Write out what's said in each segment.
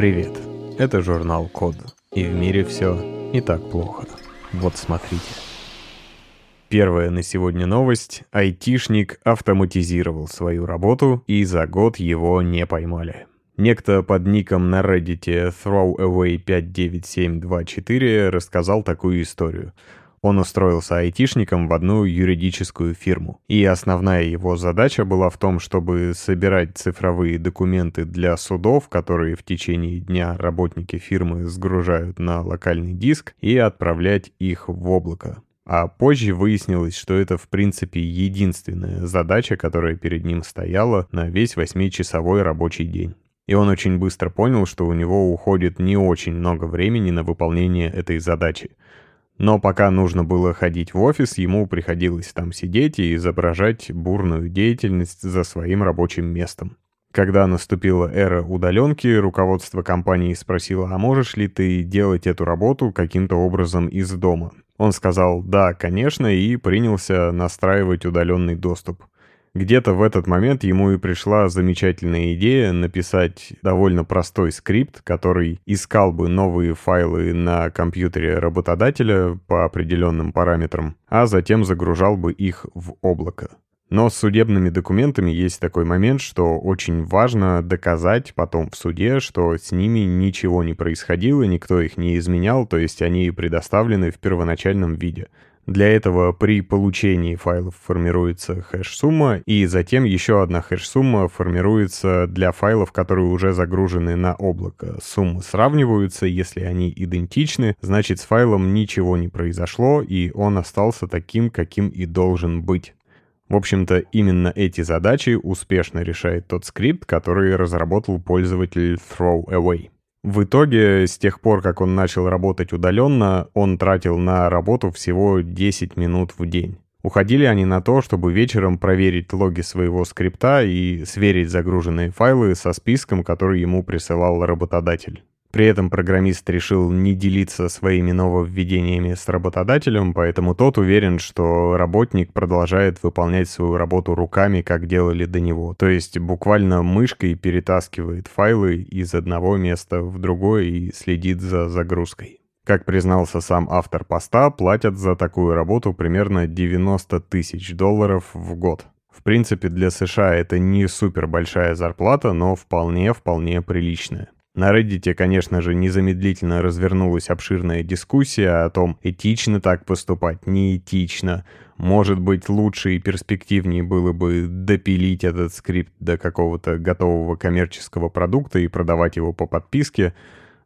Привет, это журнал Код, и в мире все не так плохо. Вот смотрите. Первая на сегодня новость. Айтишник автоматизировал свою работу, и за год его не поймали. Некто под ником на Reddit throwaway59724 рассказал такую историю. Он устроился айтишником в одну юридическую фирму. И основная его задача была в том, чтобы собирать цифровые документы для судов, которые в течение дня работники фирмы сгружают на локальный диск, и отправлять их в облако. А позже выяснилось, что это в принципе единственная задача, которая перед ним стояла на весь восьмичасовой рабочий день. И он очень быстро понял, что у него уходит не очень много времени на выполнение этой задачи. Но пока нужно было ходить в офис, ему приходилось там сидеть и изображать бурную деятельность за своим рабочим местом. Когда наступила эра удаленки, руководство компании спросило, а можешь ли ты делать эту работу каким-то образом из дома? Он сказал «да, конечно» и принялся настраивать удаленный доступ. Где-то в этот момент ему и пришла замечательная идея написать довольно простой скрипт, который искал бы новые файлы на компьютере работодателя по определенным параметрам, а затем загружал бы их в облако. Но с судебными документами есть такой момент, что очень важно доказать потом в суде, что с ними ничего не происходило, никто их не изменял, то есть они предоставлены в первоначальном виде. Для этого при получении файлов формируется хэш-сумма, и затем еще одна хэш-сумма формируется для файлов, которые уже загружены на облако. Суммы сравниваются, если они идентичны, значит с файлом ничего не произошло, и он остался таким, каким и должен быть. В общем-то, именно эти задачи успешно решает тот скрипт, который разработал пользователь Throwaway. В итоге, с тех пор, как он начал работать удаленно, он тратил на работу всего 10 минут в день. Уходили они на то, чтобы вечером проверить логи своего скрипта и сверить загруженные файлы со списком, который ему присылал работодатель. При этом программист решил не делиться своими нововведениями с работодателем, поэтому тот уверен, что работник продолжает выполнять свою работу руками, как делали до него. То есть буквально мышкой перетаскивает файлы из одного места в другое и следит за загрузкой. Как признался сам автор поста, платят за такую работу примерно 90 тысяч долларов в год. В принципе, для США это не супер большая зарплата, но вполне-вполне приличная. На Reddit, конечно же, незамедлительно развернулась обширная дискуссия о том, этично так поступать, неэтично. Может быть, лучше и перспективнее было бы допилить этот скрипт до какого-то готового коммерческого продукта и продавать его по подписке.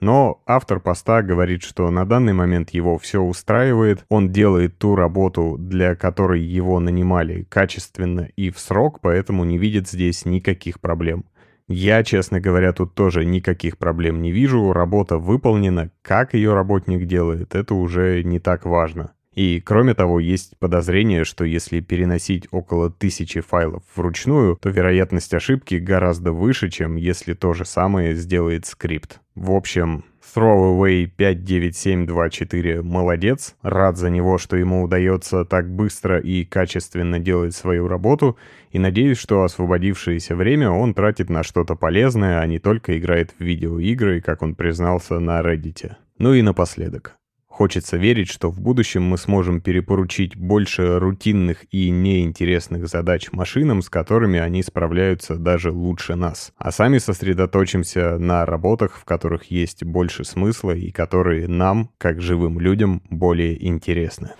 Но автор поста говорит, что на данный момент его все устраивает, он делает ту работу, для которой его нанимали качественно и в срок, поэтому не видит здесь никаких проблем. Я, честно говоря, тут тоже никаких проблем не вижу. Работа выполнена. Как ее работник делает, это уже не так важно. И кроме того, есть подозрение, что если переносить около тысячи файлов вручную, то вероятность ошибки гораздо выше, чем если то же самое сделает скрипт. В общем, Throwaway 59724 молодец, рад за него, что ему удается так быстро и качественно делать свою работу, и надеюсь, что освободившееся время он тратит на что-то полезное, а не только играет в видеоигры, как он признался на Reddit. Ну и напоследок. Хочется верить, что в будущем мы сможем перепоручить больше рутинных и неинтересных задач машинам, с которыми они справляются даже лучше нас. А сами сосредоточимся на работах, в которых есть больше смысла и которые нам, как живым людям, более интересны.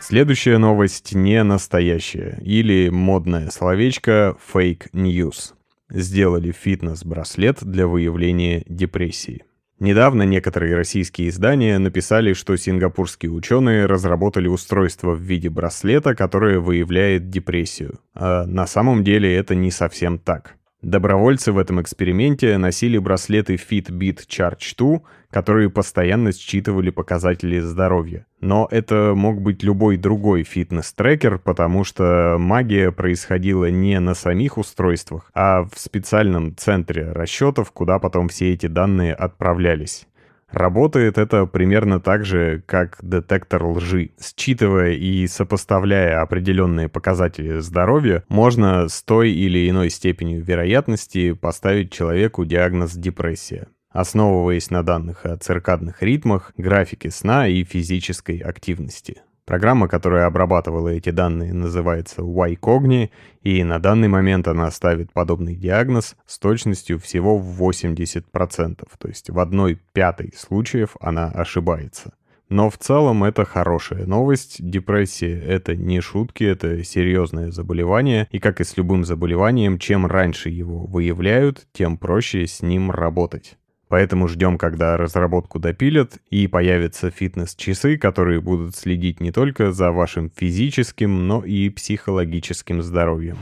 Следующая новость не настоящая, или модное словечко fake news. Сделали фитнес-браслет для выявления депрессии. Недавно некоторые российские издания написали, что сингапурские ученые разработали устройство в виде браслета, которое выявляет депрессию. А на самом деле это не совсем так. Добровольцы в этом эксперименте носили браслеты Fitbit Charge 2, которые постоянно считывали показатели здоровья. Но это мог быть любой другой фитнес-трекер, потому что магия происходила не на самих устройствах, а в специальном центре расчетов, куда потом все эти данные отправлялись. Работает это примерно так же, как детектор лжи. Считывая и сопоставляя определенные показатели здоровья, можно с той или иной степенью вероятности поставить человеку диагноз депрессия основываясь на данных о циркадных ритмах, графике сна и физической активности. Программа, которая обрабатывала эти данные, называется YCogni, и на данный момент она ставит подобный диагноз с точностью всего в 80%, то есть в одной пятой случаев она ошибается. Но в целом это хорошая новость. Депрессия — это не шутки, это серьезное заболевание. И как и с любым заболеванием, чем раньше его выявляют, тем проще с ним работать. Поэтому ждем, когда разработку допилят и появятся фитнес-часы, которые будут следить не только за вашим физическим, но и психологическим здоровьем.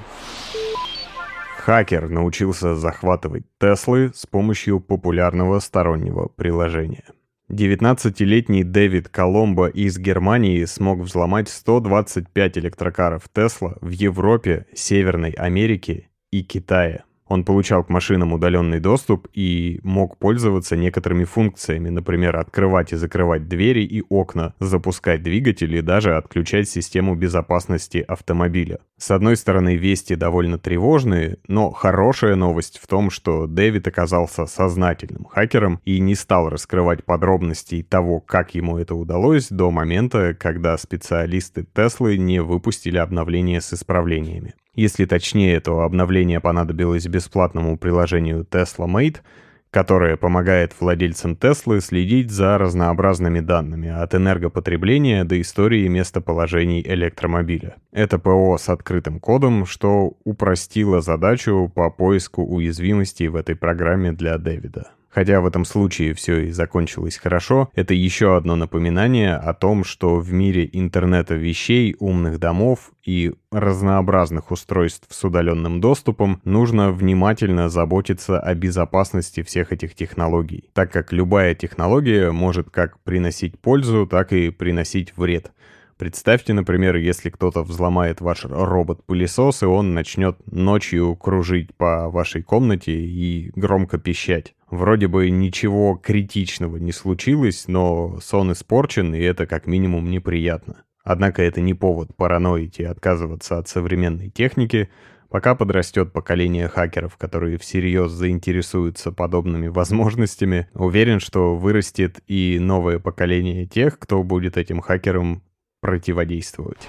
Хакер научился захватывать Теслы с помощью популярного стороннего приложения. 19-летний Дэвид Коломбо из Германии смог взломать 125 электрокаров Тесла в Европе, Северной Америке и Китае. Он получал к машинам удаленный доступ и мог пользоваться некоторыми функциями, например, открывать и закрывать двери и окна, запускать двигатель и даже отключать систему безопасности автомобиля. С одной стороны, вести довольно тревожные, но хорошая новость в том, что Дэвид оказался сознательным хакером и не стал раскрывать подробностей того, как ему это удалось, до момента, когда специалисты Теслы не выпустили обновление с исправлениями. Если точнее, то обновление понадобилось бесплатному приложению Tesla Mate, которое помогает владельцам Теслы следить за разнообразными данными от энергопотребления до истории местоположений электромобиля. Это ПО с открытым кодом, что упростило задачу по поиску уязвимостей в этой программе для Дэвида. Хотя в этом случае все и закончилось хорошо, это еще одно напоминание о том, что в мире интернета вещей, умных домов и разнообразных устройств с удаленным доступом нужно внимательно заботиться о безопасности всех этих технологий, так как любая технология может как приносить пользу, так и приносить вред. Представьте, например, если кто-то взломает ваш робот-пылесос, и он начнет ночью кружить по вашей комнате и громко пищать. Вроде бы ничего критичного не случилось, но сон испорчен, и это как минимум неприятно. Однако это не повод параноить и отказываться от современной техники, пока подрастет поколение хакеров, которые всерьез заинтересуются подобными возможностями. Уверен, что вырастет и новое поколение тех, кто будет этим хакерам противодействовать.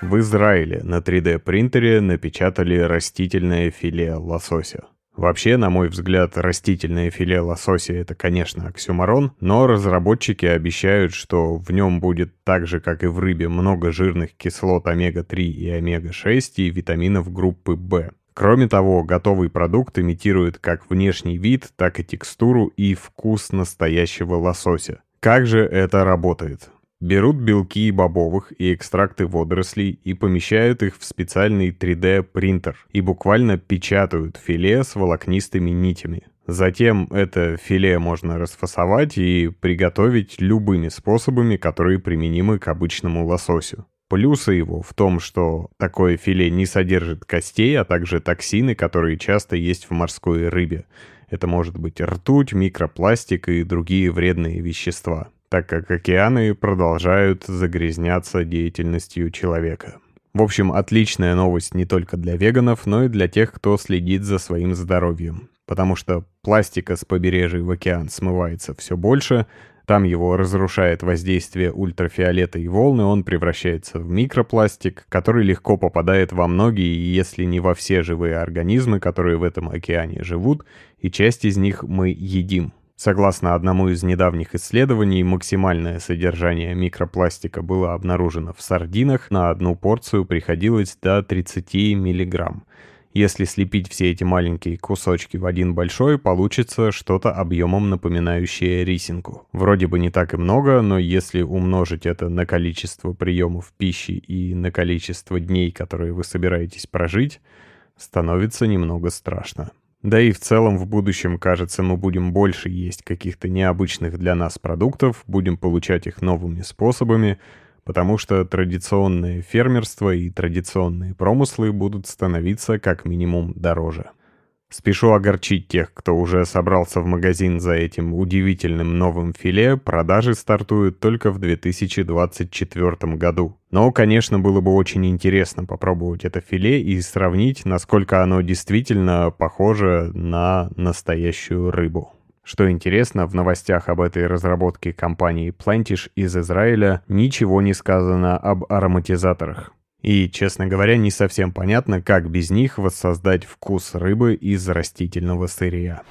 В Израиле на 3D-принтере напечатали растительное филе лосося. Вообще, на мой взгляд, растительное филе лосося — это, конечно, оксюмарон, но разработчики обещают, что в нем будет так же, как и в рыбе, много жирных кислот омега-3 и омега-6 и витаминов группы В. Кроме того, готовый продукт имитирует как внешний вид, так и текстуру и вкус настоящего лосося. Как же это работает? Берут белки бобовых и экстракты водорослей и помещают их в специальный 3D-принтер и буквально печатают филе с волокнистыми нитями. Затем это филе можно расфасовать и приготовить любыми способами, которые применимы к обычному лососю. Плюсы его в том, что такое филе не содержит костей, а также токсины, которые часто есть в морской рыбе. Это может быть ртуть, микропластик и другие вредные вещества так как океаны продолжают загрязняться деятельностью человека. В общем, отличная новость не только для веганов, но и для тех, кто следит за своим здоровьем. Потому что пластика с побережья в океан смывается все больше, там его разрушает воздействие ультрафиолета и волны, он превращается в микропластик, который легко попадает во многие, если не во все живые организмы, которые в этом океане живут, и часть из них мы едим. Согласно одному из недавних исследований, максимальное содержание микропластика было обнаружено в сардинах, на одну порцию приходилось до 30 мг. Если слепить все эти маленькие кусочки в один большой, получится что-то объемом напоминающее рисинку. Вроде бы не так и много, но если умножить это на количество приемов пищи и на количество дней, которые вы собираетесь прожить, становится немного страшно. Да и в целом в будущем, кажется, мы будем больше есть каких-то необычных для нас продуктов, будем получать их новыми способами, потому что традиционное фермерство и традиционные промыслы будут становиться как минимум дороже. Спешу огорчить тех, кто уже собрался в магазин за этим удивительным новым филе, продажи стартуют только в 2024 году. Но, конечно, было бы очень интересно попробовать это филе и сравнить, насколько оно действительно похоже на настоящую рыбу. Что интересно, в новостях об этой разработке компании Plantish из Израиля ничего не сказано об ароматизаторах. И, честно говоря, не совсем понятно, как без них воссоздать вкус рыбы из растительного сырья.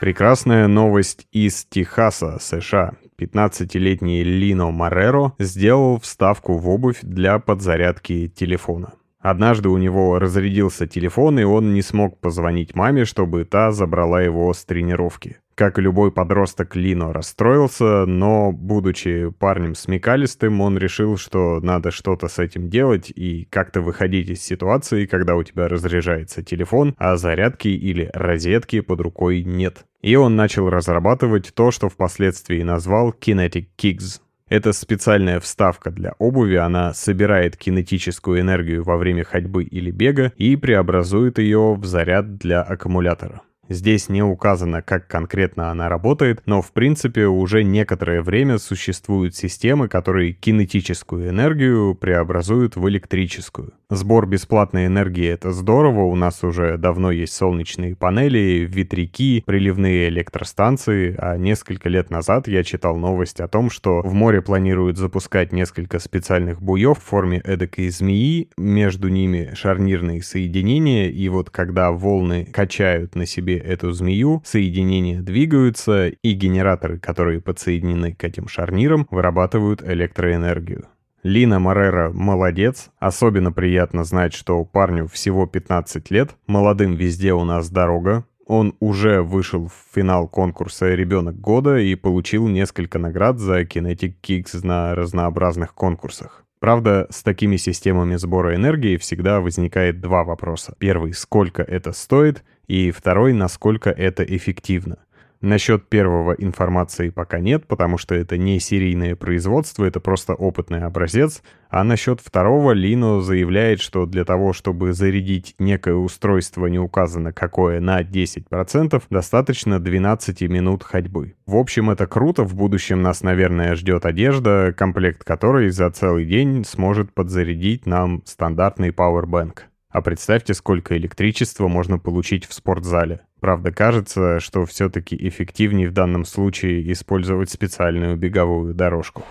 Прекрасная новость из Техаса, США. 15-летний Лино Мореро сделал вставку в обувь для подзарядки телефона. Однажды у него разрядился телефон, и он не смог позвонить маме, чтобы та забрала его с тренировки. Как и любой подросток, Лино расстроился, но, будучи парнем смекалистым, он решил, что надо что-то с этим делать и как-то выходить из ситуации, когда у тебя разряжается телефон, а зарядки или розетки под рукой нет. И он начал разрабатывать то, что впоследствии назвал Kinetic Kicks. Это специальная вставка для обуви, она собирает кинетическую энергию во время ходьбы или бега и преобразует ее в заряд для аккумулятора. Здесь не указано, как конкретно она работает, но в принципе уже некоторое время существуют системы, которые кинетическую энергию преобразуют в электрическую. Сбор бесплатной энергии — это здорово, у нас уже давно есть солнечные панели, ветряки, приливные электростанции, а несколько лет назад я читал новость о том, что в море планируют запускать несколько специальных буев в форме эдакой змеи, между ними шарнирные соединения, и вот когда волны качают на себе эту змею, соединения двигаются, и генераторы, которые подсоединены к этим шарнирам, вырабатывают электроэнергию. Лина Морера молодец, особенно приятно знать, что парню всего 15 лет, молодым везде у нас дорога, он уже вышел в финал конкурса «Ребенок года» и получил несколько наград за Kinetic Kicks на разнообразных конкурсах. Правда, с такими системами сбора энергии всегда возникает два вопроса. Первый — сколько это стоит? И второй — насколько это эффективно? Насчет первого информации пока нет, потому что это не серийное производство, это просто опытный образец. А насчет второго Лино заявляет, что для того, чтобы зарядить некое устройство, не указано какое, на 10%, достаточно 12 минут ходьбы. В общем, это круто, в будущем нас, наверное, ждет одежда, комплект которой за целый день сможет подзарядить нам стандартный Powerbank. А представьте, сколько электричества можно получить в спортзале. Правда, кажется, что все-таки эффективнее в данном случае использовать специальную беговую дорожку.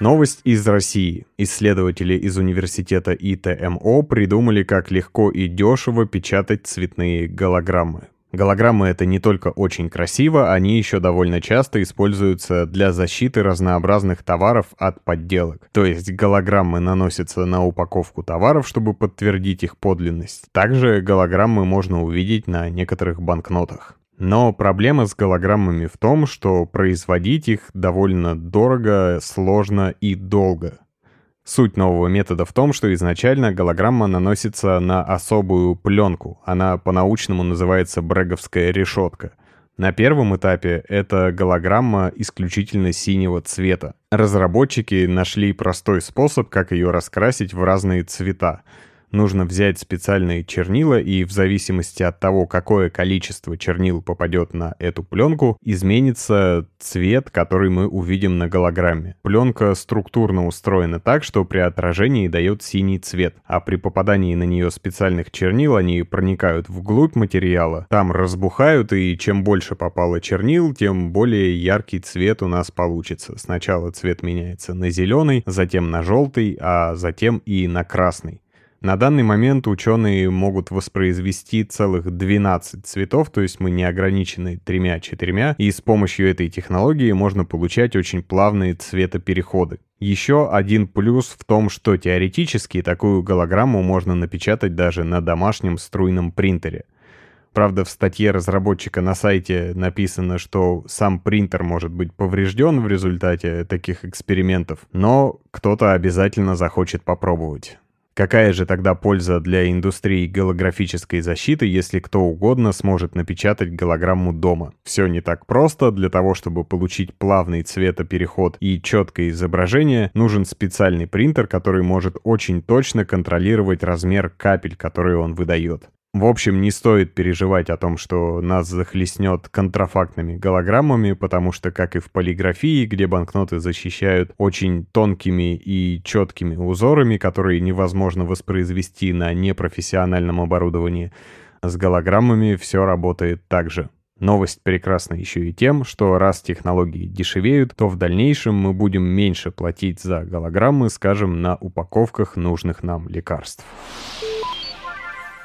Новость из России. Исследователи из университета ИТМО придумали, как легко и дешево печатать цветные голограммы. Голограммы это не только очень красиво, они еще довольно часто используются для защиты разнообразных товаров от подделок. То есть голограммы наносятся на упаковку товаров, чтобы подтвердить их подлинность. Также голограммы можно увидеть на некоторых банкнотах. Но проблема с голограммами в том, что производить их довольно дорого, сложно и долго. Суть нового метода в том, что изначально голограмма наносится на особую пленку. Она по-научному называется бреговская решетка. На первом этапе эта голограмма исключительно синего цвета. Разработчики нашли простой способ, как ее раскрасить в разные цвета нужно взять специальные чернила и в зависимости от того, какое количество чернил попадет на эту пленку, изменится цвет, который мы увидим на голограмме. Пленка структурно устроена так, что при отражении дает синий цвет, а при попадании на нее специальных чернил они проникают вглубь материала, там разбухают, и чем больше попало чернил, тем более яркий цвет у нас получится. Сначала цвет меняется на зеленый, затем на желтый, а затем и на красный. На данный момент ученые могут воспроизвести целых 12 цветов, то есть мы не ограничены тремя-четырьмя, и с помощью этой технологии можно получать очень плавные цветопереходы. Еще один плюс в том, что теоретически такую голограмму можно напечатать даже на домашнем струйном принтере. Правда, в статье разработчика на сайте написано, что сам принтер может быть поврежден в результате таких экспериментов, но кто-то обязательно захочет попробовать. Какая же тогда польза для индустрии голографической защиты, если кто угодно сможет напечатать голограмму дома? Все не так просто. Для того, чтобы получить плавный цветопереход и четкое изображение, нужен специальный принтер, который может очень точно контролировать размер капель, которые он выдает. В общем, не стоит переживать о том, что нас захлестнет контрафактными голограммами, потому что, как и в полиграфии, где банкноты защищают очень тонкими и четкими узорами, которые невозможно воспроизвести на непрофессиональном оборудовании, с голограммами все работает так же. Новость прекрасна еще и тем, что раз технологии дешевеют, то в дальнейшем мы будем меньше платить за голограммы, скажем, на упаковках нужных нам лекарств.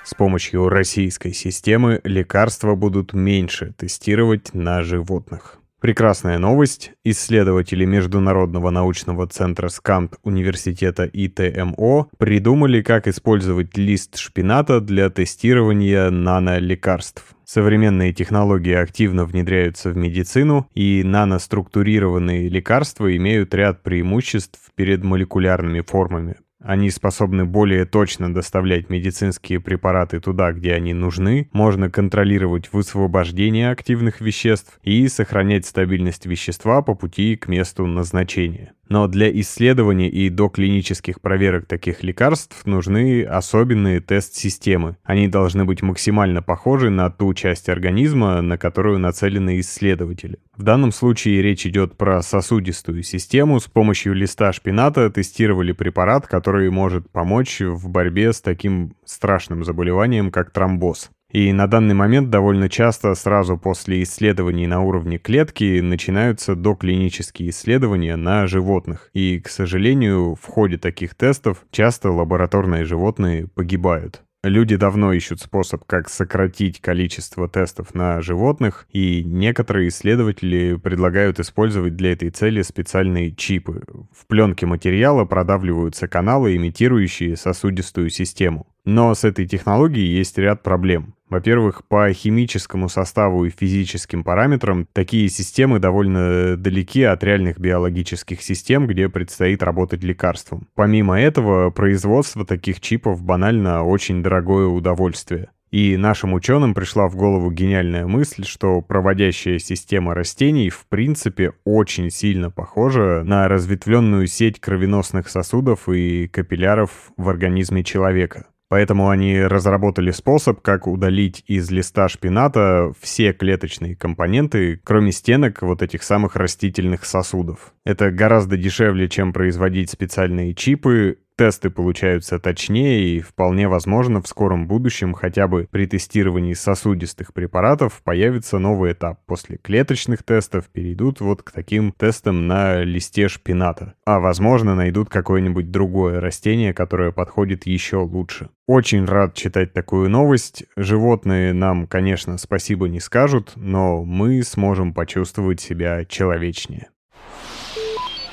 С помощью российской системы лекарства будут меньше тестировать на животных. Прекрасная новость. Исследователи Международного научного центра СКАМТ университета ИТМО придумали, как использовать лист шпината для тестирования нанолекарств. Современные технологии активно внедряются в медицину, и наноструктурированные лекарства имеют ряд преимуществ перед молекулярными формами они способны более точно доставлять медицинские препараты туда, где они нужны, можно контролировать высвобождение активных веществ и сохранять стабильность вещества по пути к месту назначения. Но для исследования и доклинических проверок таких лекарств нужны особенные тест-системы. Они должны быть максимально похожи на ту часть организма, на которую нацелены исследователи. В данном случае речь идет про сосудистую систему. С помощью листа шпината тестировали препарат, который может помочь в борьбе с таким страшным заболеванием, как тромбоз. И на данный момент довольно часто сразу после исследований на уровне клетки начинаются доклинические исследования на животных. И, к сожалению, в ходе таких тестов часто лабораторные животные погибают. Люди давно ищут способ, как сократить количество тестов на животных, и некоторые исследователи предлагают использовать для этой цели специальные чипы. В пленке материала продавливаются каналы, имитирующие сосудистую систему. Но с этой технологией есть ряд проблем. Во-первых, по химическому составу и физическим параметрам такие системы довольно далеки от реальных биологических систем, где предстоит работать лекарством. Помимо этого, производство таких чипов банально очень дорогое удовольствие. И нашим ученым пришла в голову гениальная мысль, что проводящая система растений в принципе очень сильно похожа на разветвленную сеть кровеносных сосудов и капилляров в организме человека. Поэтому они разработали способ, как удалить из листа шпината все клеточные компоненты, кроме стенок вот этих самых растительных сосудов. Это гораздо дешевле, чем производить специальные чипы, Тесты получаются точнее и вполне возможно в скором будущем хотя бы при тестировании сосудистых препаратов появится новый этап. После клеточных тестов перейдут вот к таким тестам на листе шпината. А возможно найдут какое-нибудь другое растение, которое подходит еще лучше. Очень рад читать такую новость. Животные нам, конечно, спасибо не скажут, но мы сможем почувствовать себя человечнее.